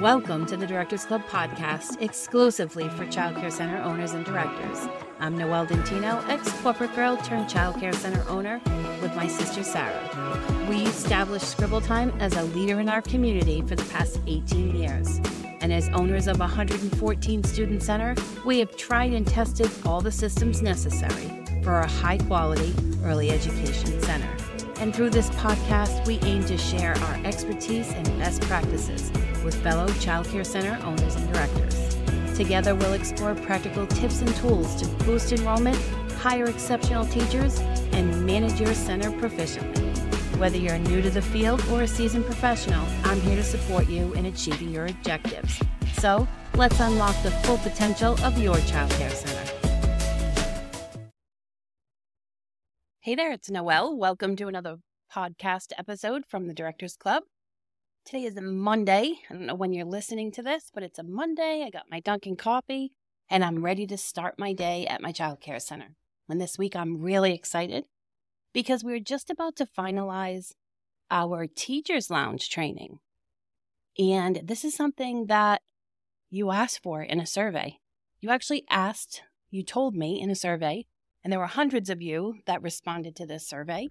Welcome to the Directors Club podcast, exclusively for childcare center owners and directors. I'm Noelle Dentino, ex corporate girl turned childcare center owner with my sister Sarah. We established Scribble Time as a leader in our community for the past 18 years. And as owners of 114 student center, we have tried and tested all the systems necessary for a high quality early education center. And through this podcast, we aim to share our expertise and best practices with fellow childcare center owners and directors. Together, we'll explore practical tips and tools to boost enrollment, hire exceptional teachers, and manage your center proficiently. Whether you're new to the field or a seasoned professional, I'm here to support you in achieving your objectives. So, let's unlock the full potential of your childcare center. Hey there, it's Noelle. Welcome to another podcast episode from the Directors Club. Today is a Monday. I don't know when you're listening to this, but it's a Monday. I got my Dunkin' coffee and I'm ready to start my day at my child care center. And this week I'm really excited because we're just about to finalize our Teachers Lounge training. And this is something that you asked for in a survey. You actually asked, you told me in a survey, and there were hundreds of you that responded to this survey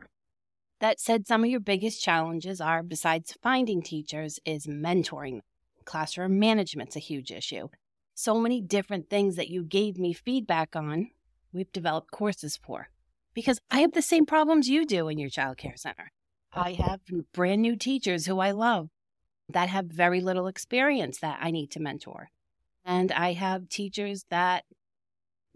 that said some of your biggest challenges are, besides finding teachers, is mentoring. Classroom management's a huge issue. So many different things that you gave me feedback on, we've developed courses for. Because I have the same problems you do in your child care center. I have brand new teachers who I love that have very little experience that I need to mentor. And I have teachers that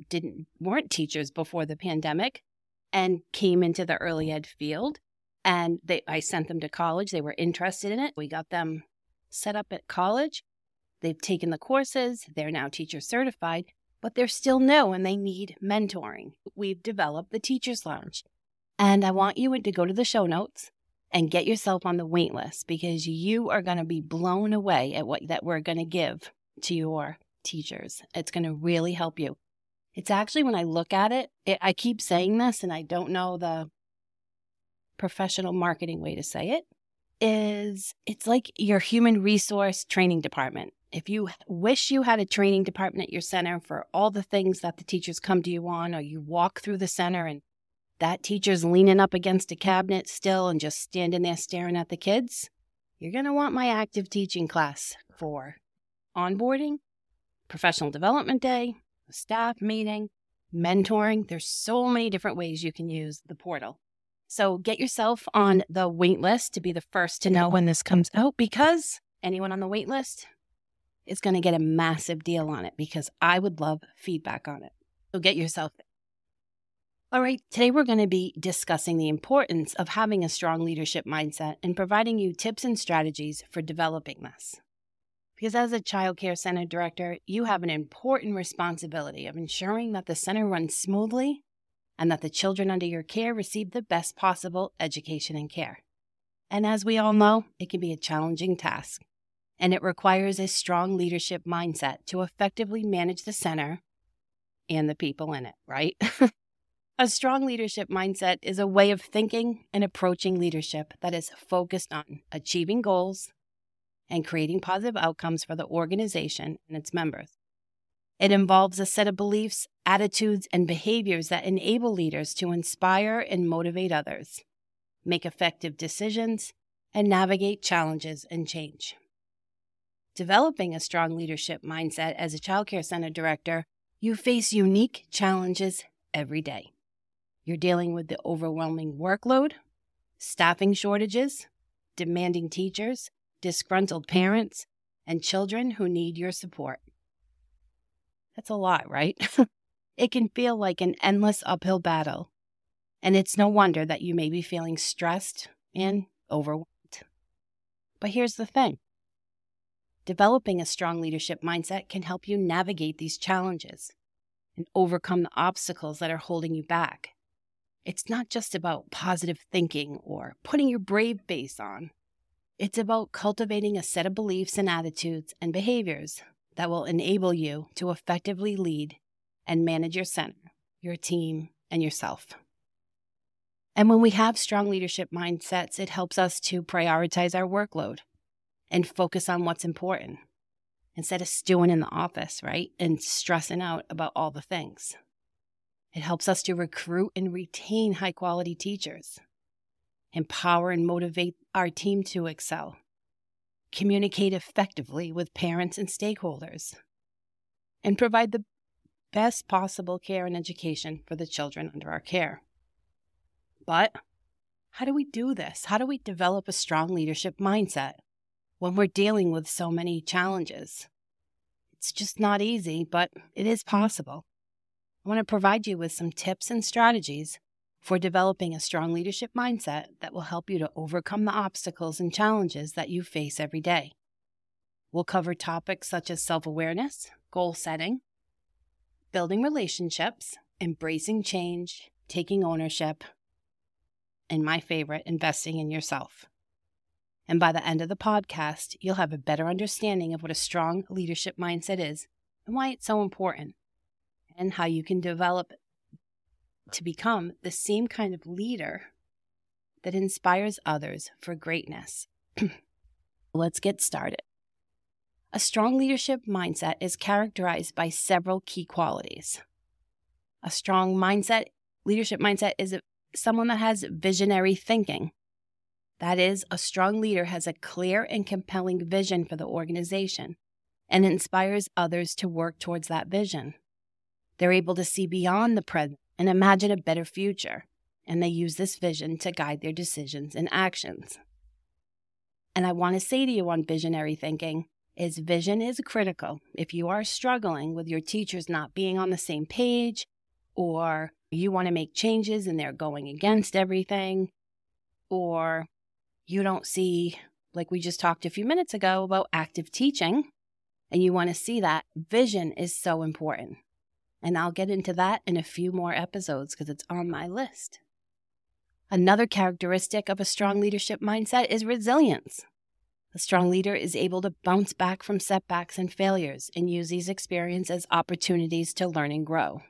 didn't weren't teachers before the pandemic and came into the early ed field and they I sent them to college. They were interested in it. We got them set up at college. They've taken the courses. They're now teacher certified, but they're still new and they need mentoring. We've developed the Teachers Lounge. And I want you to go to the show notes and get yourself on the wait list because you are going to be blown away at what that we're going to give to your teachers. It's going to really help you. It's actually when I look at it, it I keep saying this and I don't know the professional marketing way to say it is it's like your human resource training department. If you wish you had a training department at your center for all the things that the teachers come to you on, or you walk through the center and that teacher's leaning up against a cabinet still and just standing there staring at the kids, you're going to want my active teaching class for onboarding, professional development day, staff meeting, mentoring. There's so many different ways you can use the portal. So get yourself on the wait list to be the first to know when this comes out because anyone on the wait list is going to get a massive deal on it because I would love feedback on it. So get yourself there. All right, today we're going to be discussing the importance of having a strong leadership mindset and providing you tips and strategies for developing this. Because as a child care center director, you have an important responsibility of ensuring that the center runs smoothly and that the children under your care receive the best possible education and care. And as we all know, it can be a challenging task, and it requires a strong leadership mindset to effectively manage the center and the people in it, right? a strong leadership mindset is a way of thinking and approaching leadership that is focused on achieving goals and creating positive outcomes for the organization and its members. It involves a set of beliefs, attitudes, and behaviors that enable leaders to inspire and motivate others, make effective decisions, and navigate challenges and change. Developing a strong leadership mindset as a childcare center director, you face unique challenges every day. You're dealing with the overwhelming workload, staffing shortages, demanding teachers, disgruntled parents, and children who need your support. That's a lot, right? it can feel like an endless uphill battle. And it's no wonder that you may be feeling stressed and overwhelmed. But here's the thing developing a strong leadership mindset can help you navigate these challenges and overcome the obstacles that are holding you back. It's not just about positive thinking or putting your brave face on. It's about cultivating a set of beliefs and attitudes and behaviors that will enable you to effectively lead and manage your center, your team, and yourself. And when we have strong leadership mindsets, it helps us to prioritize our workload and focus on what's important. instead of stewing in the office, right? And stressing out about all the things. It helps us to recruit and retain high quality teachers, empower and motivate our team to excel, communicate effectively with parents and stakeholders, and provide the best possible care and education for the children under our care. But how do we do this? How do we develop a strong leadership mindset when we're dealing with so many challenges? It's just not easy, but it is possible. I want to provide you with some tips and strategies for developing a strong leadership mindset that will help you to overcome the obstacles and challenges that you face every day. We'll cover topics such as self awareness, goal setting, building relationships, embracing change, taking ownership, and my favorite, investing in yourself. And by the end of the podcast, you'll have a better understanding of what a strong leadership mindset is and why it's so important and how you can develop to become the same kind of leader that inspires others for greatness. Let's get started. A strong leadership mindset is characterized by several key qualities. A strong mindset, leadership mindset, is someone that has visionary thinking. That is, a strong leader has a clear and compelling vision for the organization and inspires others to work towards that vision. They're able to see beyond the present and imagine a better future, and they use this vision to guide their decisions and actions. And I want to say to you on visionary thinking is vision is critical. If you are struggling with your teachers not being on the same page, or you want to make changes and they're going against everything, or you don't see, like we just talked a few minutes ago about active teaching, and you want to see that, vision is so important. And I'll get into that in a few more episodes because it's on my list. Another characteristic of a strong leadership mindset is resilience. A strong leader is able to bounce back from setbacks and failures and use these experiences as opportunities to learn and grow.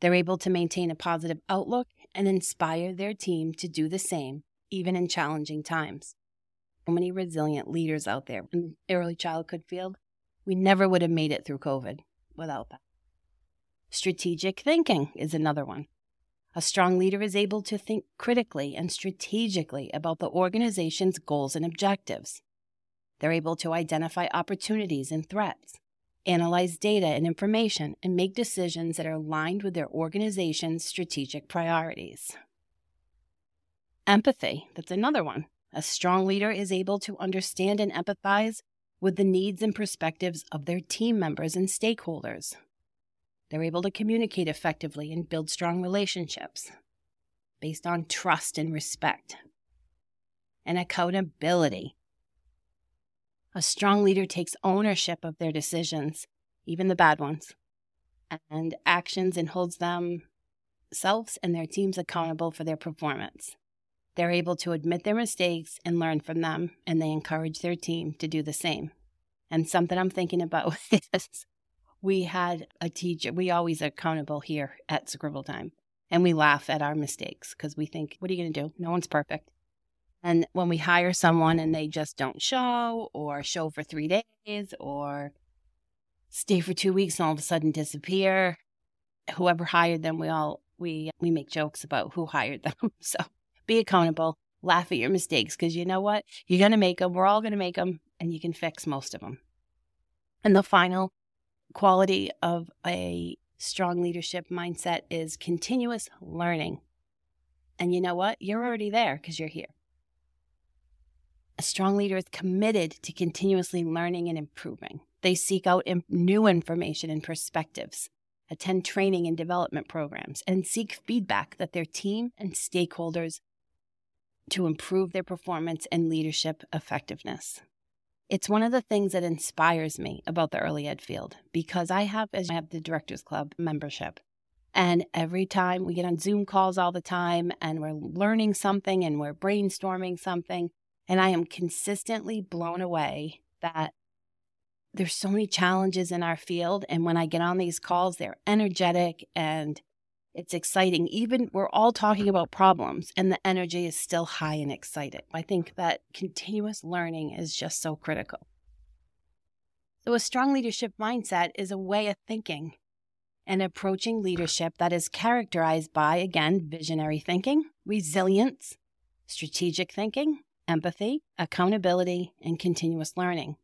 They're able to maintain a positive outlook and inspire their team to do the same, even in challenging times. So many resilient leaders out there in the early childhood field. We never would have made it through COVID without that. Strategic thinking is another one. A strong leader is able to think critically and strategically about the organization's goals and objectives. They're able to identify opportunities and threats, analyze data and information, and make decisions that are aligned with their organization's strategic priorities. Empathy, that's another one. A strong leader is able to understand and empathize with the needs and perspectives of their team members and stakeholders. They're able to communicate effectively and build strong relationships based on trust and respect. And accountability. A strong leader takes ownership of their decisions, even the bad ones, and actions and holds themselves and their teams accountable for their performance. They're able to admit their mistakes and learn from them, and they encourage their team to do the same. And something I'm thinking about is we had a teacher, we always are accountable here at Scribble Time, and we laugh at our mistakes because we think, what are you going to do? No one's perfect. And when we hire someone and they just don't show, or show for three days, or stay for two weeks and all of a sudden disappear, whoever hired them, we all we we make jokes about who hired them. so be accountable, laugh at your mistakes because you know what? You're going to make them. We're all going to make them, and you can fix most of them. And the final quality of a strong leadership mindset is continuous learning. And you know what? You're already there because you're here. A strong leader is committed to continuously learning and improving. They seek out new information and perspectives, attend training and development programs, and seek feedback that their team and stakeholders to improve their performance and leadership effectiveness. It's one of the things that inspires me about the early ed field because I have as I have the Directors Club membership. And every time we get on Zoom calls all the time and we're learning something and we're brainstorming something, and I am consistently blown away that there's so many challenges in our field. And when I get on these calls, they're energetic and it's exciting. Even we're all talking about problems and the energy is still high and excited. I think that continuous learning is just so critical. So, a strong leadership mindset is a way of thinking and approaching leadership that is characterized by, again, visionary thinking, resilience, strategic thinking, empathy, accountability, and continuous learning.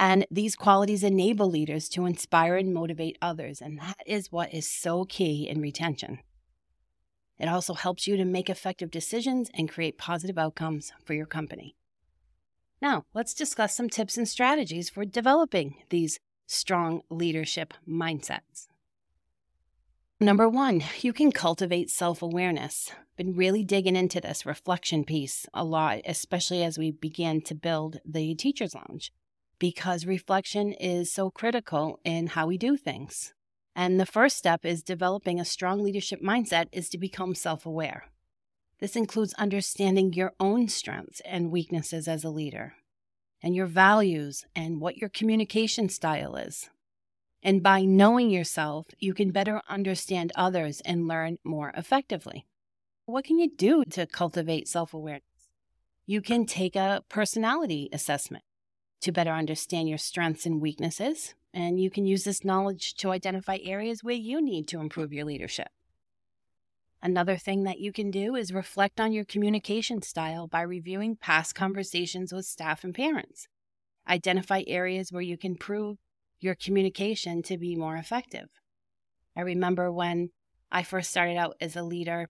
And these qualities enable leaders to inspire and motivate others. And that is what is so key in retention. It also helps you to make effective decisions and create positive outcomes for your company. Now, let's discuss some tips and strategies for developing these strong leadership mindsets. Number one, you can cultivate self awareness. Been really digging into this reflection piece a lot, especially as we began to build the Teacher's Lounge, because reflection is so critical in how we do things. And the first step is developing a strong leadership mindset is to become self aware. This includes understanding your own strengths and weaknesses as a leader, and your values and what your communication style is. And by knowing yourself, you can better understand others and learn more effectively. What can you do to cultivate self awareness? You can take a personality assessment to better understand your strengths and weaknesses, and you can use this knowledge to identify areas where you need to improve your leadership. Another thing that you can do is reflect on your communication style by reviewing past conversations with staff and parents. Identify areas where you can improve your communication to be more effective. I remember when I first started out as a leader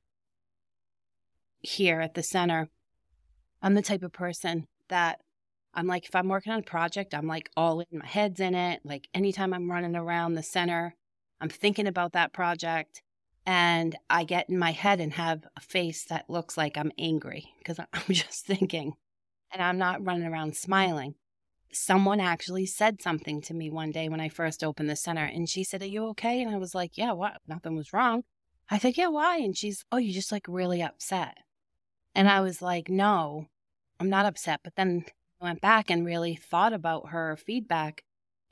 here at the center, I'm the type of person that I'm like, if I'm working on a project, I'm like all in, my head's in it. Like anytime I'm running around the center, I'm thinking about that project and I get in my head and have a face that looks like I'm angry because I'm just thinking and I'm not running around smiling. Someone actually said something to me one day when I first opened the center and she said, Are you okay? And I was like, Yeah, what? Nothing was wrong. I said, Yeah, why? And she's, Oh, you're just like really upset. And I was like, No, I'm not upset. But then went back and really thought about her feedback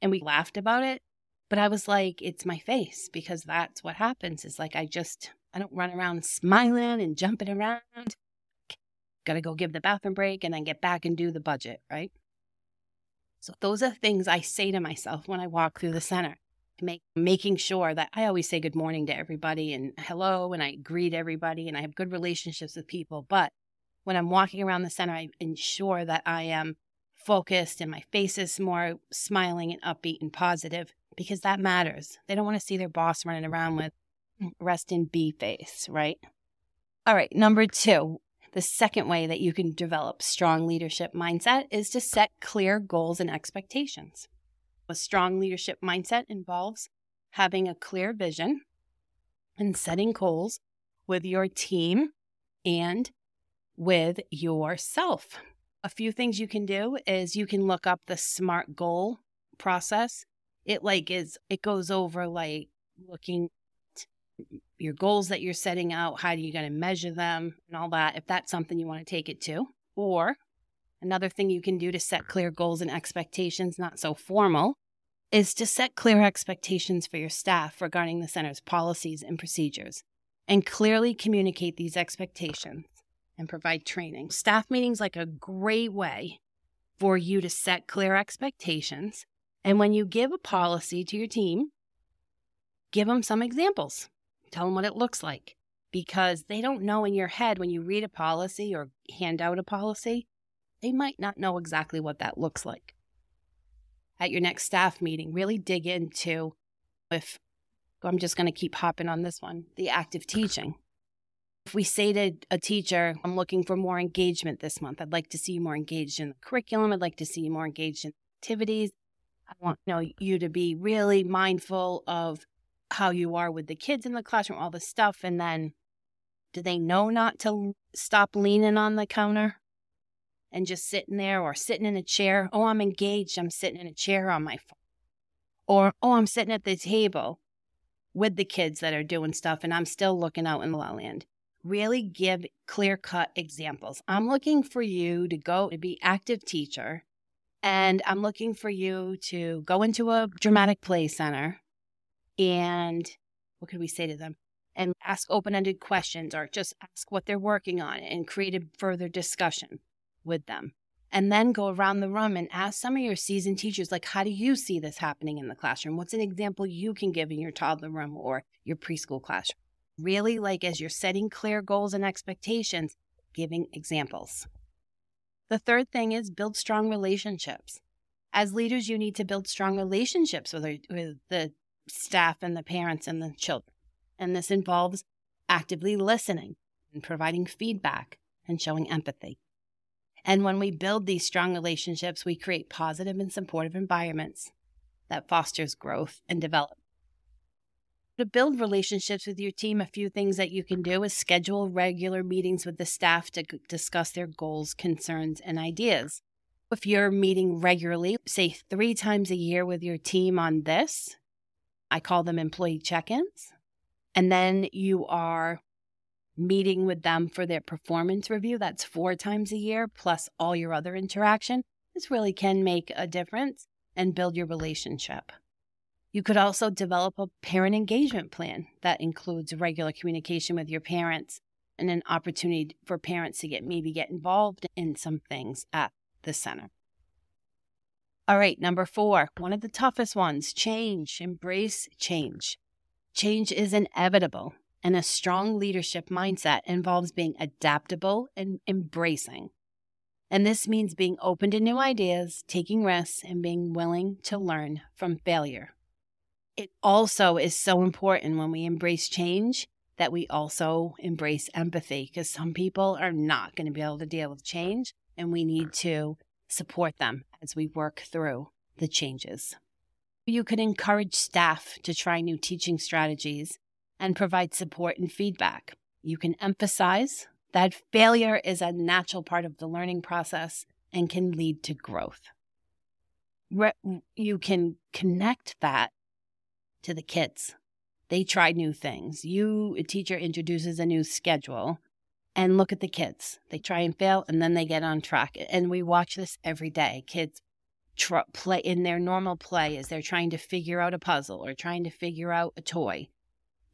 and we laughed about it. But I was like, it's my face because that's what happens is like I just, I don't run around smiling and jumping around. Got to go give the bathroom break and then get back and do the budget, right? So those are things I say to myself when I walk through the center. Make, making sure that I always say good morning to everybody and hello and I greet everybody and I have good relationships with people. But when I'm walking around the center, I ensure that I am focused and my face is more smiling and upbeat and positive because that matters. They don't want to see their boss running around with rest in B face, right? All right, number two, the second way that you can develop strong leadership mindset is to set clear goals and expectations. A strong leadership mindset involves having a clear vision and setting goals with your team and with yourself. A few things you can do is you can look up the SMART goal process. It like is it goes over like looking your goals that you're setting out, how are you going to measure them and all that if that's something you want to take it to. Or another thing you can do to set clear goals and expectations, not so formal, is to set clear expectations for your staff regarding the center's policies and procedures and clearly communicate these expectations and provide training. Staff meetings like a great way for you to set clear expectations. And when you give a policy to your team, give them some examples. Tell them what it looks like because they don't know in your head when you read a policy or hand out a policy, they might not know exactly what that looks like. At your next staff meeting, really dig into if I'm just going to keep hopping on this one the active teaching. If we say to a teacher, I'm looking for more engagement this month, I'd like to see you more engaged in the curriculum, I'd like to see you more engaged in activities. I want you, know, you to be really mindful of how you are with the kids in the classroom, all this stuff. And then do they know not to stop leaning on the counter and just sitting there or sitting in a chair? Oh, I'm engaged. I'm sitting in a chair on my phone. Or, oh, I'm sitting at the table with the kids that are doing stuff and I'm still looking out in the land really give clear cut examples. I'm looking for you to go to be active teacher and I'm looking for you to go into a dramatic play center and what could we say to them? And ask open ended questions or just ask what they're working on and create a further discussion with them. And then go around the room and ask some of your seasoned teachers, like, how do you see this happening in the classroom? What's an example you can give in your toddler room or your preschool classroom? Really, like, as you're setting clear goals and expectations, giving examples. The third thing is build strong relationships. As leaders, you need to build strong relationships with, with the staff and the parents and the children. And this involves actively listening and providing feedback and showing empathy. And when we build these strong relationships, we create positive and supportive environments that fosters growth and development. To build relationships with your team, a few things that you can do is schedule regular meetings with the staff to discuss their goals, concerns, and ideas. If you're meeting regularly, say three times a year with your team on this, I call them employee check ins, and then you are meeting with them for their performance review, that's four times a year, plus all your other interaction. This really can make a difference and build your relationship. You could also develop a parent engagement plan that includes regular communication with your parents and an opportunity for parents to get maybe get involved in some things at the center. All right, number four, one of the toughest ones change, embrace change. Change is inevitable, and a strong leadership mindset involves being adaptable and embracing. And this means being open to new ideas, taking risks, and being willing to learn from failure it also is so important when we embrace change that we also embrace empathy because some people are not going to be able to deal with change and we need to support them as we work through the changes. You could encourage staff to try new teaching strategies and provide support and feedback. You can emphasize that failure is a natural part of the learning process and can lead to growth. You can connect that to the kids. They try new things. You, a teacher, introduces a new schedule and look at the kids. They try and fail and then they get on track. And we watch this every day. Kids tr- play in their normal play as they're trying to figure out a puzzle or trying to figure out a toy.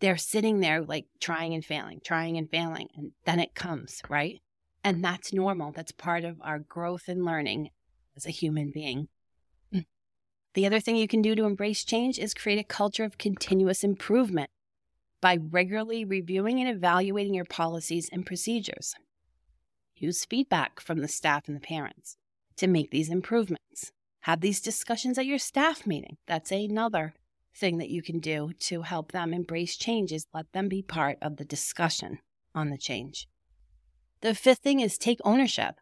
They're sitting there like trying and failing, trying and failing. And then it comes, right? And that's normal. That's part of our growth and learning as a human being. The other thing you can do to embrace change is create a culture of continuous improvement by regularly reviewing and evaluating your policies and procedures. Use feedback from the staff and the parents to make these improvements. Have these discussions at your staff meeting. That's another thing that you can do to help them embrace changes. Let them be part of the discussion on the change. The fifth thing is take ownership.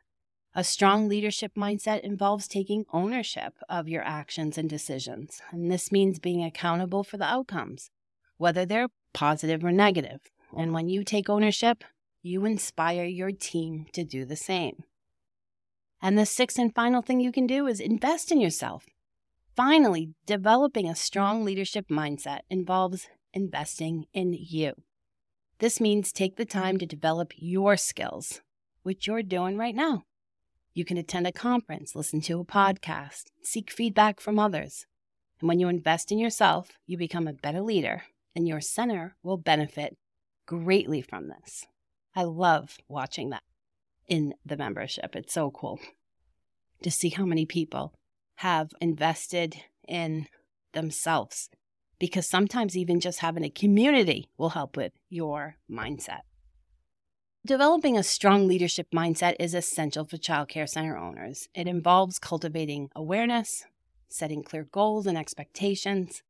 A strong leadership mindset involves taking ownership of your actions and decisions, and this means being accountable for the outcomes, whether they're positive or negative. And when you take ownership, you inspire your team to do the same. And the sixth and final thing you can do is invest in yourself. Finally, developing a strong leadership mindset involves investing in you. This means take the time to develop your skills, which you're doing right now. You can attend a conference, listen to a podcast, seek feedback from others. And when you invest in yourself, you become a better leader, and your center will benefit greatly from this. I love watching that in the membership. It's so cool to see how many people have invested in themselves because sometimes even just having a community will help with your mindset. Developing a strong leadership mindset is essential for child care center owners. It involves cultivating awareness, setting clear goals and expectations,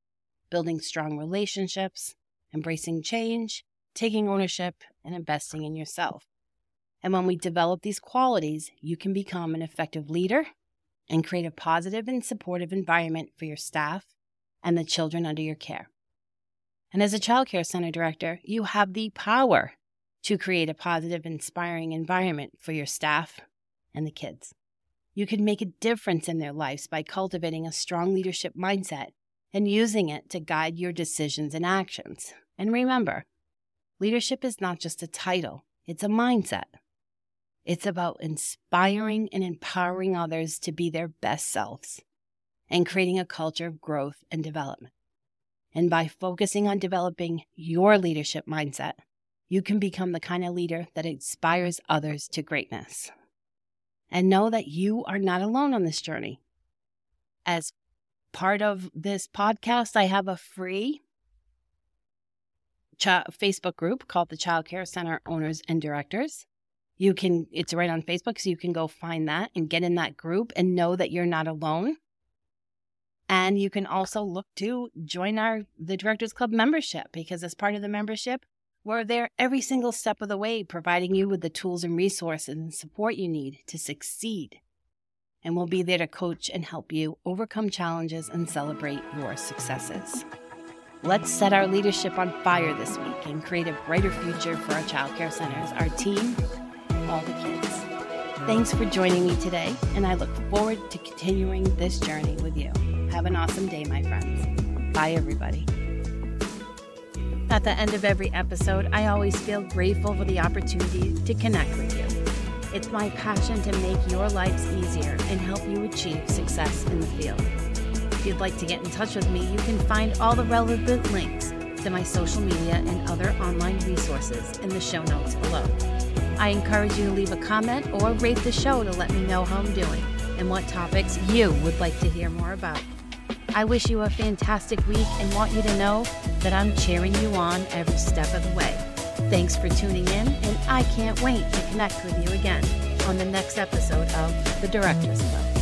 building strong relationships, embracing change, taking ownership, and investing in yourself. And when we develop these qualities, you can become an effective leader and create a positive and supportive environment for your staff and the children under your care. And as a child care center director, you have the power to create a positive, inspiring environment for your staff and the kids. You can make a difference in their lives by cultivating a strong leadership mindset and using it to guide your decisions and actions. And remember, leadership is not just a title, it's a mindset. It's about inspiring and empowering others to be their best selves and creating a culture of growth and development. And by focusing on developing your leadership mindset, you can become the kind of leader that inspires others to greatness. and know that you are not alone on this journey. As part of this podcast, I have a free Facebook group called the Child Care Center Owners and Directors. You can, it's right on Facebook, so you can go find that and get in that group and know that you're not alone. And you can also look to join our the Directors Club membership because as part of the membership, we're there every single step of the way, providing you with the tools and resources and support you need to succeed. And we'll be there to coach and help you overcome challenges and celebrate your successes. Let's set our leadership on fire this week and create a brighter future for our childcare centers, our team, all the kids. Thanks for joining me today, and I look forward to continuing this journey with you. Have an awesome day, my friends. Bye, everybody. At the end of every episode, I always feel grateful for the opportunity to connect with you. It's my passion to make your lives easier and help you achieve success in the field. If you'd like to get in touch with me, you can find all the relevant links to my social media and other online resources in the show notes below. I encourage you to leave a comment or rate the show to let me know how I'm doing and what topics you would like to hear more about. I wish you a fantastic week and want you to know that I'm cheering you on every step of the way. Thanks for tuning in, and I can't wait to connect with you again on the next episode of The Directors Club.